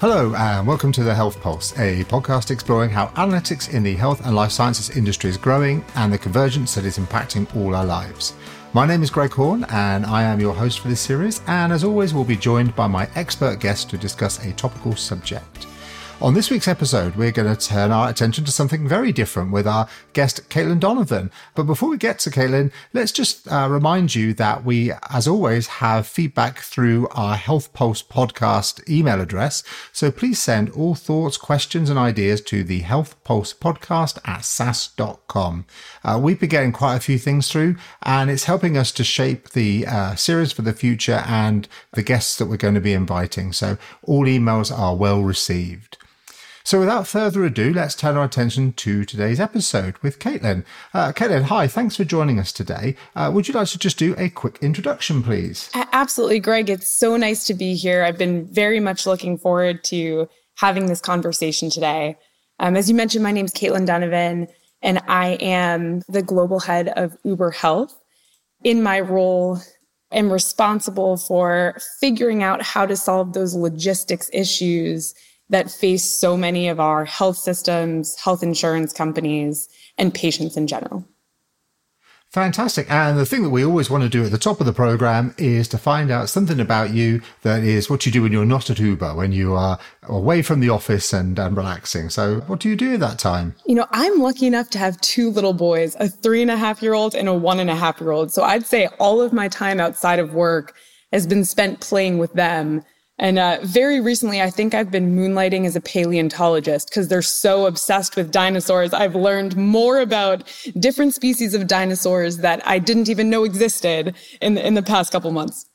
Hello, and welcome to the Health Pulse, a podcast exploring how analytics in the health and life sciences industry is growing and the convergence that is impacting all our lives. My name is Greg Horne, and I am your host for this series. And as always, we'll be joined by my expert guest to discuss a topical subject. On this week's episode, we're going to turn our attention to something very different with our guest, Caitlin Donovan. But before we get to Caitlin, let's just uh, remind you that we, as always, have feedback through our Health Pulse podcast email address. So please send all thoughts, questions, and ideas to the Health Pulse podcast at sas.com. Uh, we've been getting quite a few things through, and it's helping us to shape the uh, series for the future and the guests that we're going to be inviting. So all emails are well received. So without further ado, let's turn our attention to today's episode with Caitlin. Uh, Caitlin, hi, thanks for joining us today. Uh, would you like to just do a quick introduction, please? Absolutely, Greg. It's so nice to be here. I've been very much looking forward to having this conversation today. Um, as you mentioned, my name is Caitlin Donovan, and I am the global head of Uber Health. In my role, I'm responsible for figuring out how to solve those logistics issues that face so many of our health systems, health insurance companies, and patients in general. Fantastic. And the thing that we always want to do at the top of the program is to find out something about you that is what you do when you're not at Uber, when you are away from the office and, and relaxing. So, what do you do at that time? You know, I'm lucky enough to have two little boys, a three and a half year old and a one and a half year old. So, I'd say all of my time outside of work has been spent playing with them and uh, very recently, I think I've been moonlighting as a paleontologist because they're so obsessed with dinosaurs. I've learned more about different species of dinosaurs that I didn't even know existed in the, in the past couple months.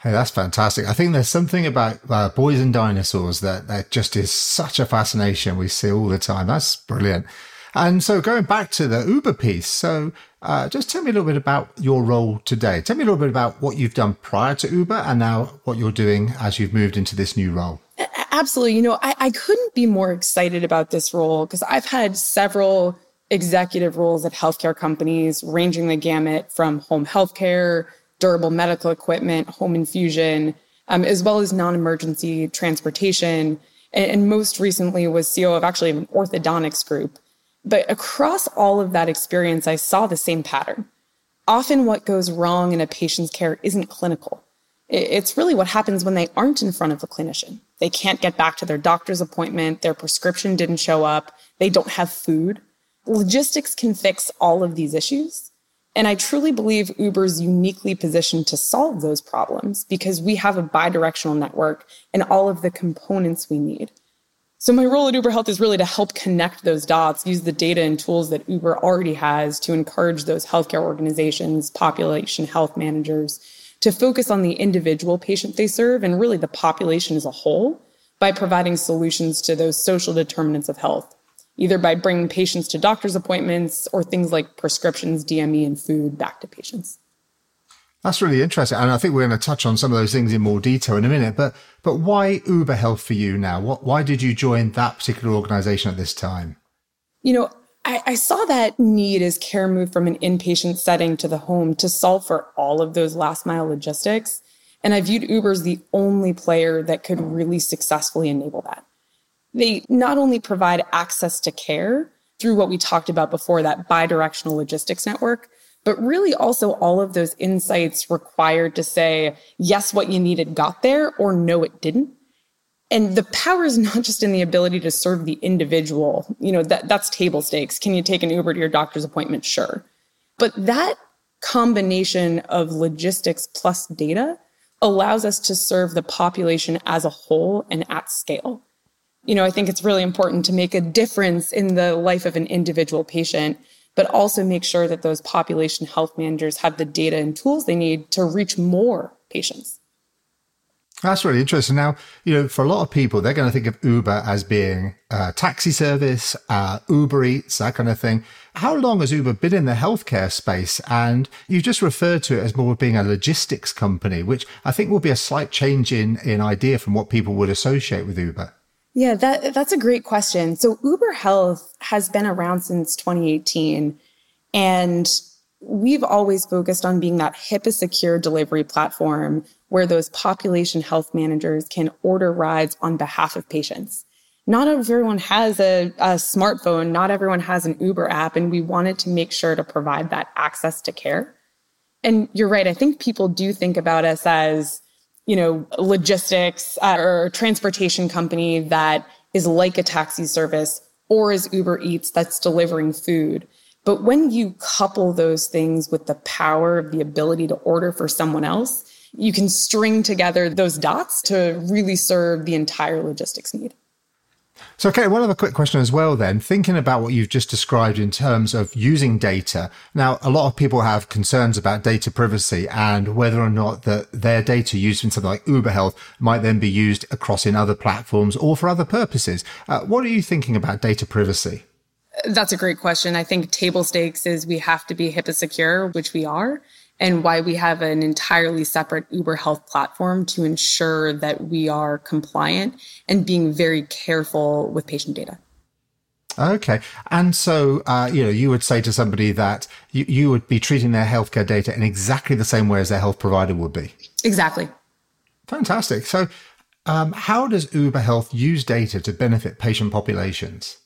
Hey, that's fantastic. I think there's something about uh, boys and dinosaurs that, that just is such a fascination we see all the time. That's brilliant. And so going back to the Uber piece, so uh, just tell me a little bit about your role today. Tell me a little bit about what you've done prior to Uber and now what you're doing as you've moved into this new role. Absolutely. You know, I, I couldn't be more excited about this role because I've had several executive roles at healthcare companies, ranging the gamut from home healthcare, durable medical equipment, home infusion, um, as well as non emergency transportation. And, and most recently was CEO of actually an orthodontics group but across all of that experience, I saw the same pattern. Often, what goes wrong in a patient's care isn't clinical. It's really what happens when they aren't in front of a clinician. They can't get back to their doctor's appointment, their prescription didn't show up, they don't have food. Logistics can fix all of these issues. And I truly believe Uber's uniquely positioned to solve those problems because we have a bidirectional network and all of the components we need. So my role at Uber Health is really to help connect those dots, use the data and tools that Uber already has to encourage those healthcare organizations, population health managers to focus on the individual patient they serve and really the population as a whole by providing solutions to those social determinants of health, either by bringing patients to doctor's appointments or things like prescriptions, DME, and food back to patients. That's really interesting. And I think we're going to touch on some of those things in more detail in a minute. But but why Uber Health for you now? What why did you join that particular organization at this time? You know, I, I saw that need as care moved from an inpatient setting to the home to solve for all of those last mile logistics. And I viewed Uber as the only player that could really successfully enable that. They not only provide access to care through what we talked about before, that bidirectional logistics network, but really also all of those insights required to say, yes, what you needed got there, or no, it didn't. And the power is not just in the ability to serve the individual. You know, that, that's table stakes. Can you take an Uber to your doctor's appointment? Sure. But that combination of logistics plus data allows us to serve the population as a whole and at scale. You know, I think it's really important to make a difference in the life of an individual patient but also make sure that those population health managers have the data and tools they need to reach more patients. That's really interesting. Now, you know, for a lot of people, they're going to think of Uber as being a taxi service, uh, Uber Eats, that kind of thing. How long has Uber been in the healthcare space? And you just referred to it as more being a logistics company, which I think will be a slight change in, in idea from what people would associate with Uber. Yeah, that that's a great question. So Uber Health has been around since 2018 and we've always focused on being that HIPAA secure delivery platform where those population health managers can order rides on behalf of patients. Not everyone has a, a, smartphone, not everyone has an Uber app, and we wanted to make sure to provide that access to care. And you're right, I think people do think about us as, you know, logistics uh, or transportation company that is like a taxi service or is Uber Eats that's delivering food. But when you couple those things with the power of the ability to order for someone else, you can string together those dots to really serve the entire logistics need. So, okay, one other quick question as well, then. Thinking about what you've just described in terms of using data. Now, a lot of people have concerns about data privacy and whether or not that their data used in something like Uber Health might then be used across in other platforms or for other purposes. Uh, what are you thinking about data privacy? That's a great question. I think table stakes is we have to be HIPAA secure, which we are, and why we have an entirely separate Uber Health platform to ensure that we are compliant and being very careful with patient data. Okay. And so, uh, you know, you would say to somebody that you, you would be treating their healthcare data in exactly the same way as their health provider would be. Exactly. Fantastic. So, um, how does Uber Health use data to benefit patient populations?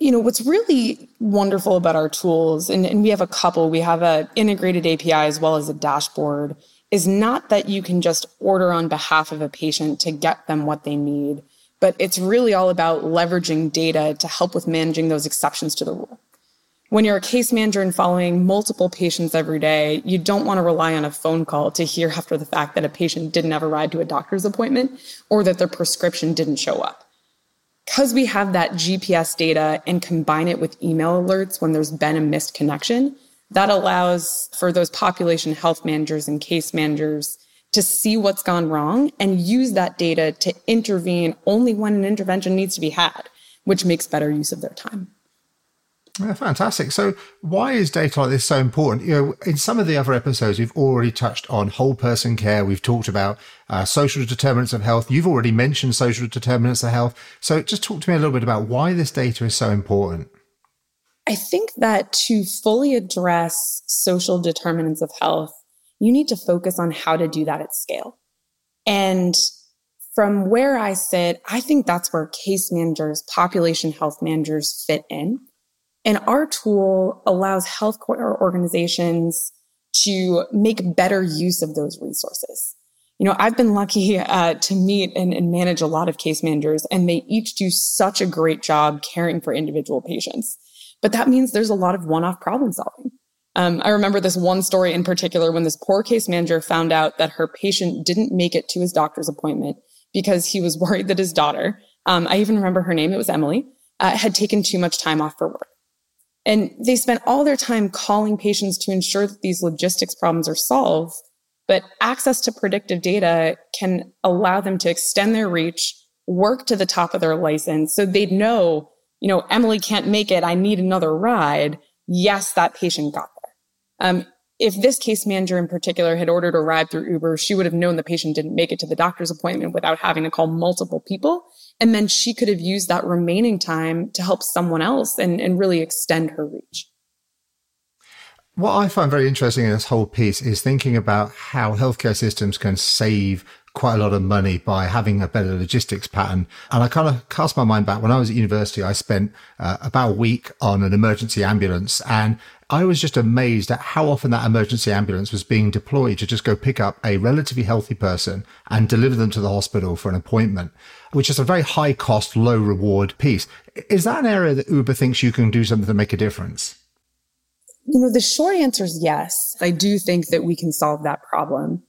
You know, what's really wonderful about our tools, and, and we have a couple, we have an integrated API as well as a dashboard, is not that you can just order on behalf of a patient to get them what they need, but it's really all about leveraging data to help with managing those exceptions to the rule. When you're a case manager and following multiple patients every day, you don't want to rely on a phone call to hear after the fact that a patient didn't have a ride to a doctor's appointment or that their prescription didn't show up because we have that GPS data and combine it with email alerts when there's been a missed connection, that allows for those population health managers and case managers to see what's gone wrong and use that data to intervene only when an intervention needs to be had, which makes better use of their time. Yeah, fantastic. So, why is data like this so important? You know, in some of the other episodes, we've already touched on whole person care. We've talked about uh, social determinants of health. You've already mentioned social determinants of health. So, just talk to me a little bit about why this data is so important. I think that to fully address social determinants of health, you need to focus on how to do that at scale. And from where I sit, I think that's where case managers, population health managers fit in and our tool allows healthcare organizations to make better use of those resources. You know, I've been lucky uh, to meet and, and manage a lot of case managers, and they each do such a great job caring for individual patients. But that means there's a lot of one off problem solving. Um, I remember this one story in particular when this poor case manager found out that her patient didn't make it to his doctor's appointment because he was worried that his daughter, um, I even remember her name, it was Emily, uh, had taken too much time off for work. And they spent all their time calling patients to ensure that these logistics problems are solved. But access to predictive data can allow them to extend their reach, work to the top of their license. So they'd know, you know, Emily can't make it. I need another ride. Yes, that patient got there. Um, if this case manager in particular had ordered a ride through Uber, she would have known the patient didn't make it to the doctor's appointment without having to call multiple people. And then she could have used that remaining time to help someone else and, and really extend her reach. What I find very interesting in this whole piece is thinking about how healthcare systems can save quite a lot of money by having a better logistics pattern. And I kind of cast my mind back when I was at university, I spent uh, about a week on an emergency ambulance and I was just amazed at how often that emergency ambulance was being deployed to just go pick up a relatively healthy person and deliver them to the hospital for an appointment, which is a very high cost, low reward piece. Is that an area that Uber thinks you can do something to make a difference? You know, the short answer is yes. I do think that we can solve that problem.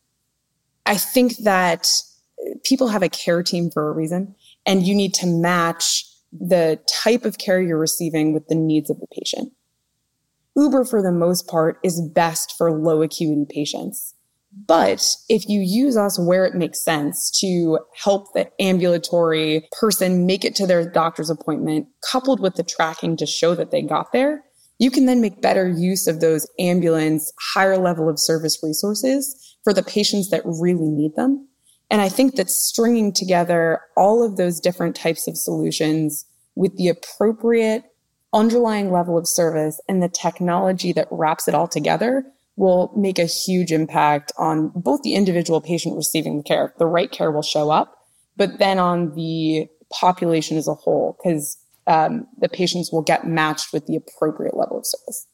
I think that people have a care team for a reason, and you need to match the type of care you're receiving with the needs of the patient. Uber, for the most part, is best for low acuity patients. But if you use us where it makes sense to help the ambulatory person make it to their doctor's appointment, coupled with the tracking to show that they got there, you can then make better use of those ambulance, higher level of service resources for the patients that really need them. And I think that stringing together all of those different types of solutions with the appropriate underlying level of service and the technology that wraps it all together will make a huge impact on both the individual patient receiving the care. The right care will show up, but then on the population as a whole, because um, the patients will get matched with the appropriate level of service.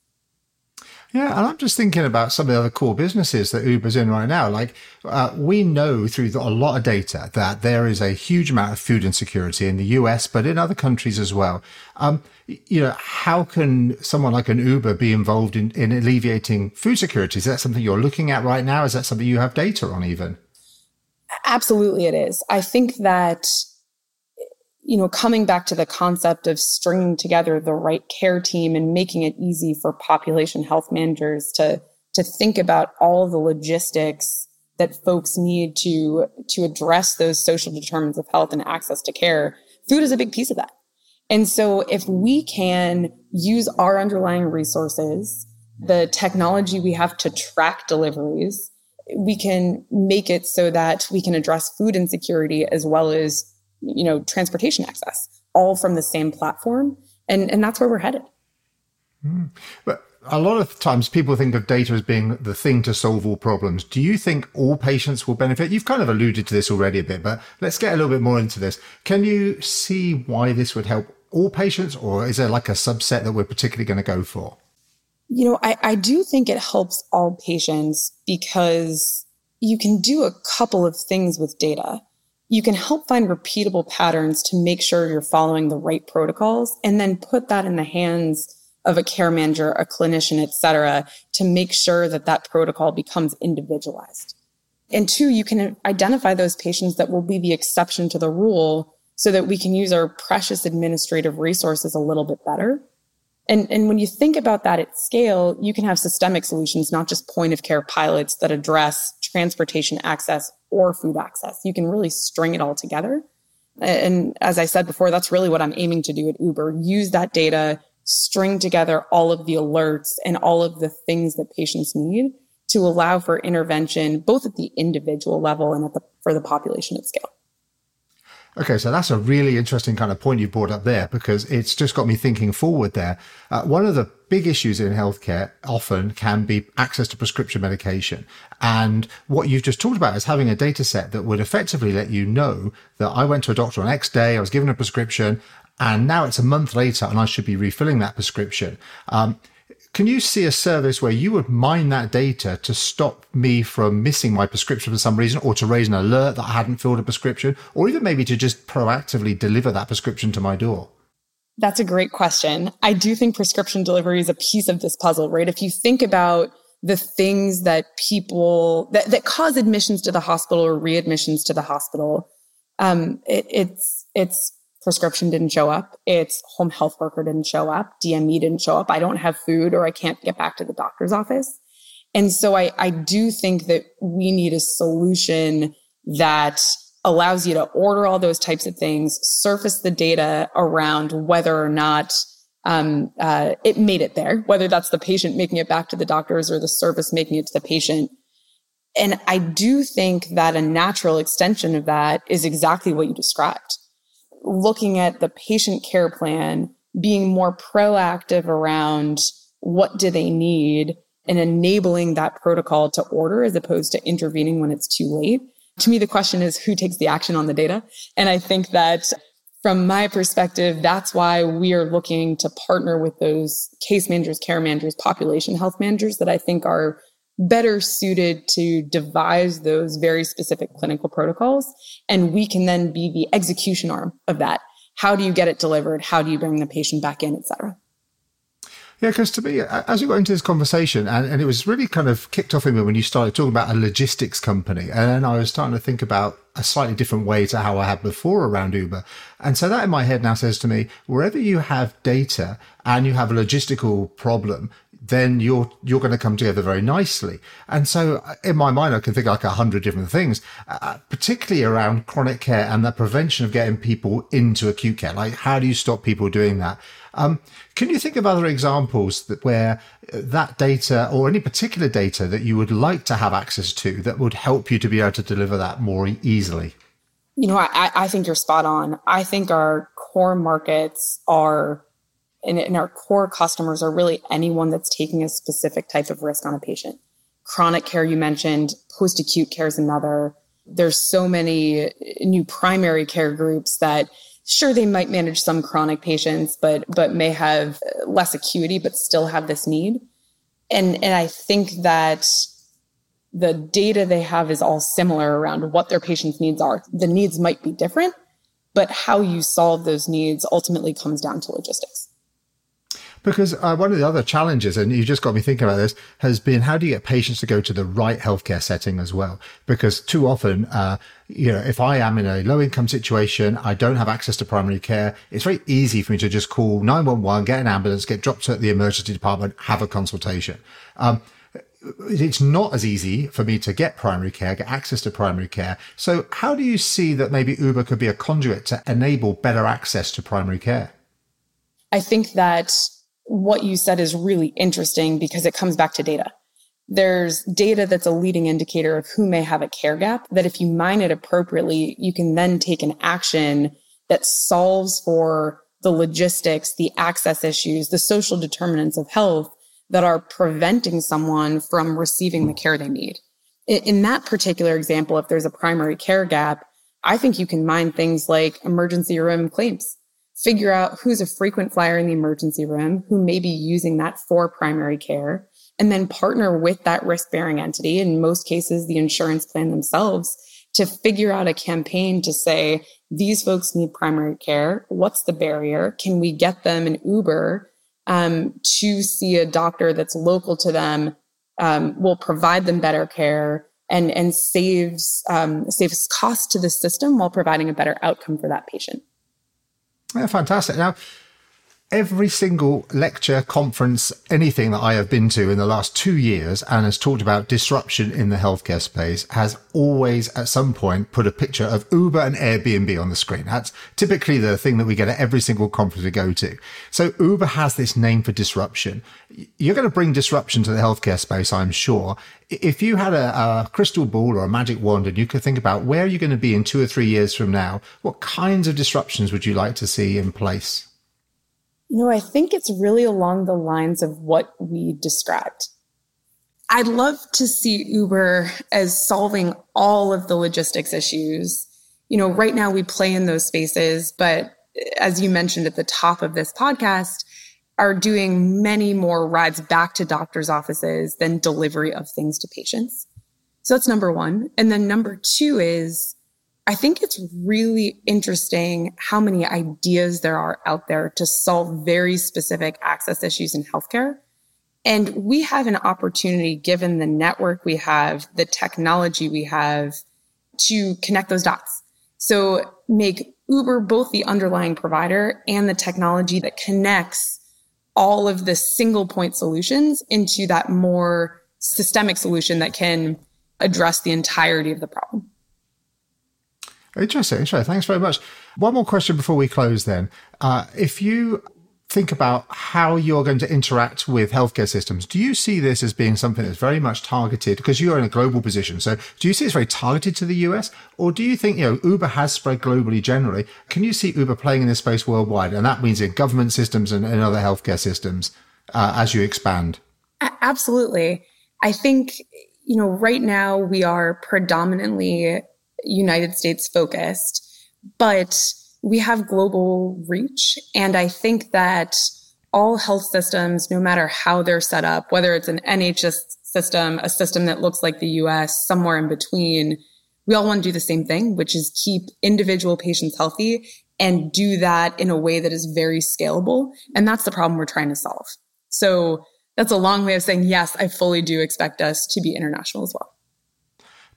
Yeah, and I'm just thinking about some of the other core businesses that Uber's in right now. Like, uh, we know through a lot of data that there is a huge amount of food insecurity in the US, but in other countries as well. Um, you know, how can someone like an Uber be involved in, in alleviating food security? Is that something you're looking at right now? Is that something you have data on even? Absolutely, it is. I think that you know, coming back to the concept of stringing together the right care team and making it easy for population health managers to to think about all the logistics that folks need to to address those social determinants of health and access to care. Food is a big piece of that. And so if we can use our underlying resources, the technology we have to track deliveries, we can make it so that we can address food insecurity as well as you know, transportation access, all from the same platform. And, and that's where we're headed. Mm. But a lot of times people think of data as being the thing to solve all problems. Do you think all patients will benefit? You've kind of alluded to this already a bit, but let's get a little bit more into this. Can you see why this would help all patients, or is there like a subset that we're particularly going to go for? You know, I, I do think it helps all patients because you can do a couple of things with data you can help find repeatable patterns to make sure you're following the right protocols and then put that in the hands of a care manager, a clinician, et cetera, to make sure that that protocol becomes individualized. And two, you can identify those patients that will be the exception to the rule so that we can use our precious administrative resources a little bit better. And, and when you think about that at scale, you can have systemic solutions, not just point of care pilots that address transportation access or food access. You can really string it all together. And as I said before, that's really what I'm aiming to do at Uber. Use that data, string together all of the alerts and all of the things that patients need to allow for intervention, both at the individual level and at the, for the population at scale. Okay, so that's a really interesting kind of point you brought up there because it's just got me thinking forward there. Uh, one of the big issues in healthcare often can be access to prescription medication. And what you've just talked about is having a data set that would effectively let you know that I went to a doctor on X day, I was given a prescription, and now it's a month later and I should be refilling that prescription. Um, can you see a service where you would mine that data to stop me from missing my prescription for some reason or to raise an alert that I hadn't filled a prescription or even maybe to just proactively deliver that prescription to my door? That's a great question. I do think prescription delivery is a piece of this puzzle, right? If you think about the things that people that, that cause admissions to the hospital or readmissions to the hospital, um, it, it's it's prescription didn't show up. It's home health worker didn't show up. DME didn't show up. I don't have food or I can't get back to the doctor's office. And so I, I do think that we need a solution that allows you to order all those types of things, surface the data around whether or not um, uh, it made it there, whether that's the patient making it back to the doctors or the service making it to the patient. And I do think that a natural extension of that is exactly what you described looking at the patient care plan, being more proactive around what do they need and enabling that protocol to order as opposed to intervening when it's too late. To me, the question is who takes the action on the data? And I think that from my perspective, that's why we are looking to partner with those case managers, care managers, population health managers that I think are better suited to devise those very specific clinical protocols. And we can then be the execution arm of that. How do you get it delivered? How do you bring the patient back in, et cetera? Yeah, because to me, as we got into this conversation, and, and, it was really kind of kicked off in me when you started talking about a logistics company, and I was starting to think about a slightly different way to how I had before around Uber. And so that in my head now says to me, wherever you have data and you have a logistical problem, then you're you're going to come together very nicely. And so, uh, in my mind, I can think like a hundred different things, uh, particularly around chronic care and the prevention of getting people into acute care. Like, how do you stop people doing that? Um, can you think of other examples that where uh, that data or any particular data that you would like to have access to that would help you to be able to deliver that more easily? You know, I, I think you're spot on. I think our core markets are And, and our core customers are really anyone that's taking a specific type of risk on a patient. Chronic care, you mentioned, post acute care is another. There's so many new primary care groups that sure they might manage some chronic patients, but, but may have less acuity, but still have this need. And, and I think that the data they have is all similar around what their patients' needs are. The needs might be different, but how you solve those needs ultimately comes down to logistics. Because uh, one of the other challenges, and you just got me thinking about this, has been how do you get patients to go to the right healthcare setting as well? Because too often, uh, you know, if I am in a low income situation, I don't have access to primary care. It's very easy for me to just call 911, get an ambulance, get dropped to the emergency department, have a consultation. Um, it's not as easy for me to get primary care, get access to primary care. So how do you see that maybe Uber could be a conduit to enable better access to primary care? I think that what you said is really interesting because it comes back to data. There's data that's a leading indicator of who may have a care gap that if you mine it appropriately, you can then take an action that solves for the logistics, the access issues, the social determinants of health that are preventing someone from receiving the care they need. In that particular example, if there's a primary care gap, I think you can mine things like emergency room claims, figure out who's a frequent flyer in the emergency room, who may be using that for primary care, and then partner with that risk bearing entity, in most cases, the insurance plan themselves, to figure out a campaign to say, these folks need primary care. What's the barrier? Can we get them an Uber um, to see a doctor that's local to them um, will provide them better care and and saves um, saves cost to the system while providing a better outcome for that patient. Yeah, fantastic. Now, every single lecture, conference, anything that I have been to in the last two years and has talked about disruption in the healthcare space has always at some point put a picture of Uber and Airbnb on the screen. That's typically the thing that we get at every single conference we go to. So Uber has this name for disruption. You're going to bring disruption to the healthcare space, I'm sure. If you had a, a crystal ball or a magic wand and you could think about where you're you going to be in two or three years from now, what kinds of disruptions would you like to see in place? You know, I think it's really along the lines of what we described. I'd love to see Uber as solving all of the logistics issues. You know, right now we play in those spaces, but as you mentioned at the top of this podcast, are doing many more rides back to doctors' offices than delivery of things to patients. So that's number one. And then number two is I think it's really interesting how many ideas there are out there to solve very specific access issues in healthcare. And we have an opportunity, given the network we have, the technology we have, to connect those dots. So make Uber both the underlying provider and the technology that connects all of the single point solutions into that more systemic solution that can address the entirety of the problem. Interesting. Interesting. Thanks very much. One more question before we close then. Uh, if you think about how you're going to interact with healthcare systems, do you see this as being something that's very much targeted because you're in a global position? So do you see it's very targeted to the US or do you think, you know, Uber has spread globally generally? Can you see Uber playing in this space worldwide? And that means in government systems and, and other healthcare systems uh, as you expand? Absolutely. I think, you know, right now we are predominantly United States focused, but we have global reach. And I think that all health systems, no matter how they're set up, whether it's an NHS system, a system that looks like the US, somewhere in between, we all want to do the same thing, which is keep individual patients healthy and do that in a way that is very scalable. And that's the problem we're trying to solve. So that's a long way of saying, yes, I fully do expect us to be international as well.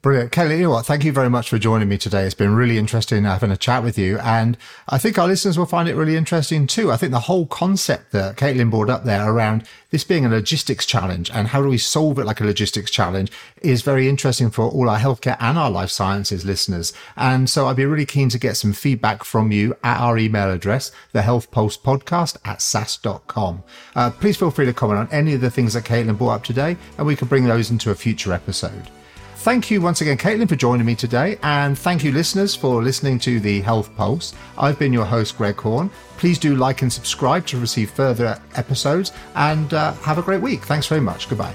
Brilliant. Kelly, you know what? Thank you very much for joining me today. It's been really interesting having a chat with you. And I think our listeners will find it really interesting too. I think the whole concept that Caitlin brought up there around this being a logistics challenge and how do we solve it like a logistics challenge is very interesting for all our healthcare and our life sciences listeners. And so I'd be really keen to get some feedback from you at our email address, the health pulse podcast at sas.com. Uh, please feel free to comment on any of the things that Caitlin brought up today and we can bring those into a future episode. Thank you once again, Caitlin, for joining me today. And thank you, listeners, for listening to the Health Pulse. I've been your host, Greg Horne. Please do like and subscribe to receive further episodes and uh, have a great week. Thanks very much. Goodbye.